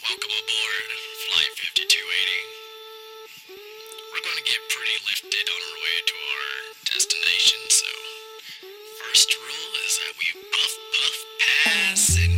Welcome aboard Flight 5280. We're going to get pretty lifted on our way to our destination, so first rule is that we puff, puff, pass,